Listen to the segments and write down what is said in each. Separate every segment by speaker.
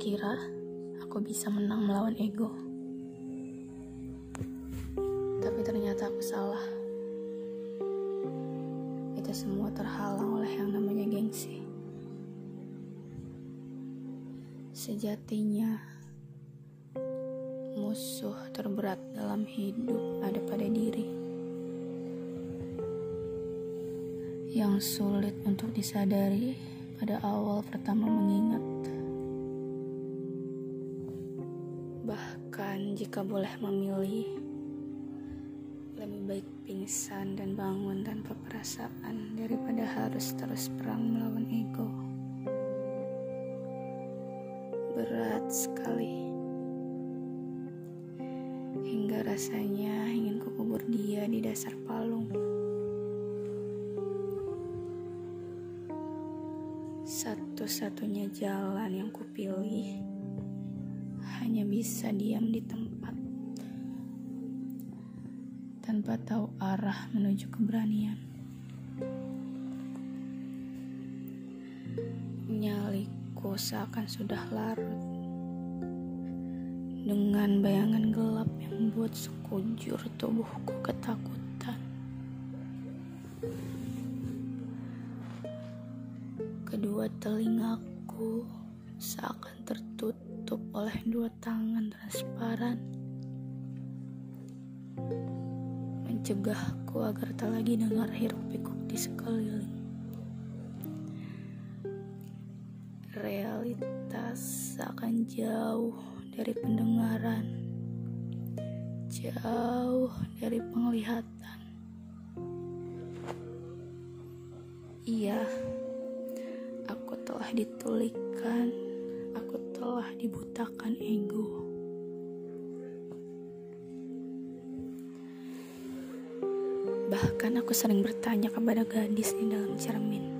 Speaker 1: kira aku bisa menang melawan ego. Tapi ternyata aku salah. Itu semua terhalang oleh yang namanya gengsi. Sejatinya, musuh terberat dalam hidup ada pada diri. Yang sulit untuk disadari pada awal pertama mengingat. Jika boleh memilih, lebih baik pingsan dan bangun tanpa perasaan daripada harus terus perang melawan ego. Berat sekali. Hingga rasanya ingin kukubur dia di dasar palung. Satu-satunya jalan yang kupilih hanya bisa diam di tempat tanpa tahu arah menuju keberanian. Nyaliku seakan sudah larut dengan bayangan gelap yang membuat sekujur tubuhku ketakutan. Kedua telingaku seakan tertutup oleh dua tangan transparan. Mencegahku agar tak lagi dengar hiruk pikuk di sekeliling. Realitas seakan jauh dari pendengaran, jauh dari penglihatan. Iya, aku telah ditulikan, aku telah dibutakan ego. Bahkan aku sering bertanya kepada gadis di dalam cermin.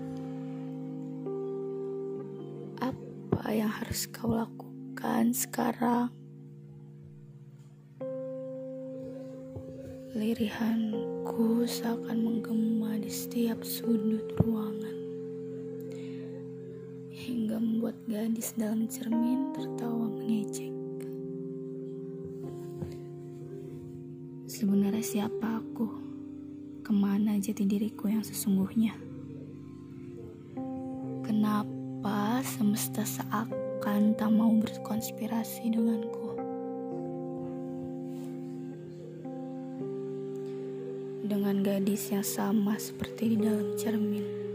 Speaker 1: Apa yang harus kau lakukan sekarang? Lirihanku seakan menggema di setiap sudut ruangan. Hingga membuat gadis dalam cermin tertawa mengejek. Sebenarnya siapa aku? Ke mana jati diriku yang sesungguhnya? Kenapa semesta seakan tak mau berkonspirasi denganku? Dengan gadis yang sama seperti di dalam cermin.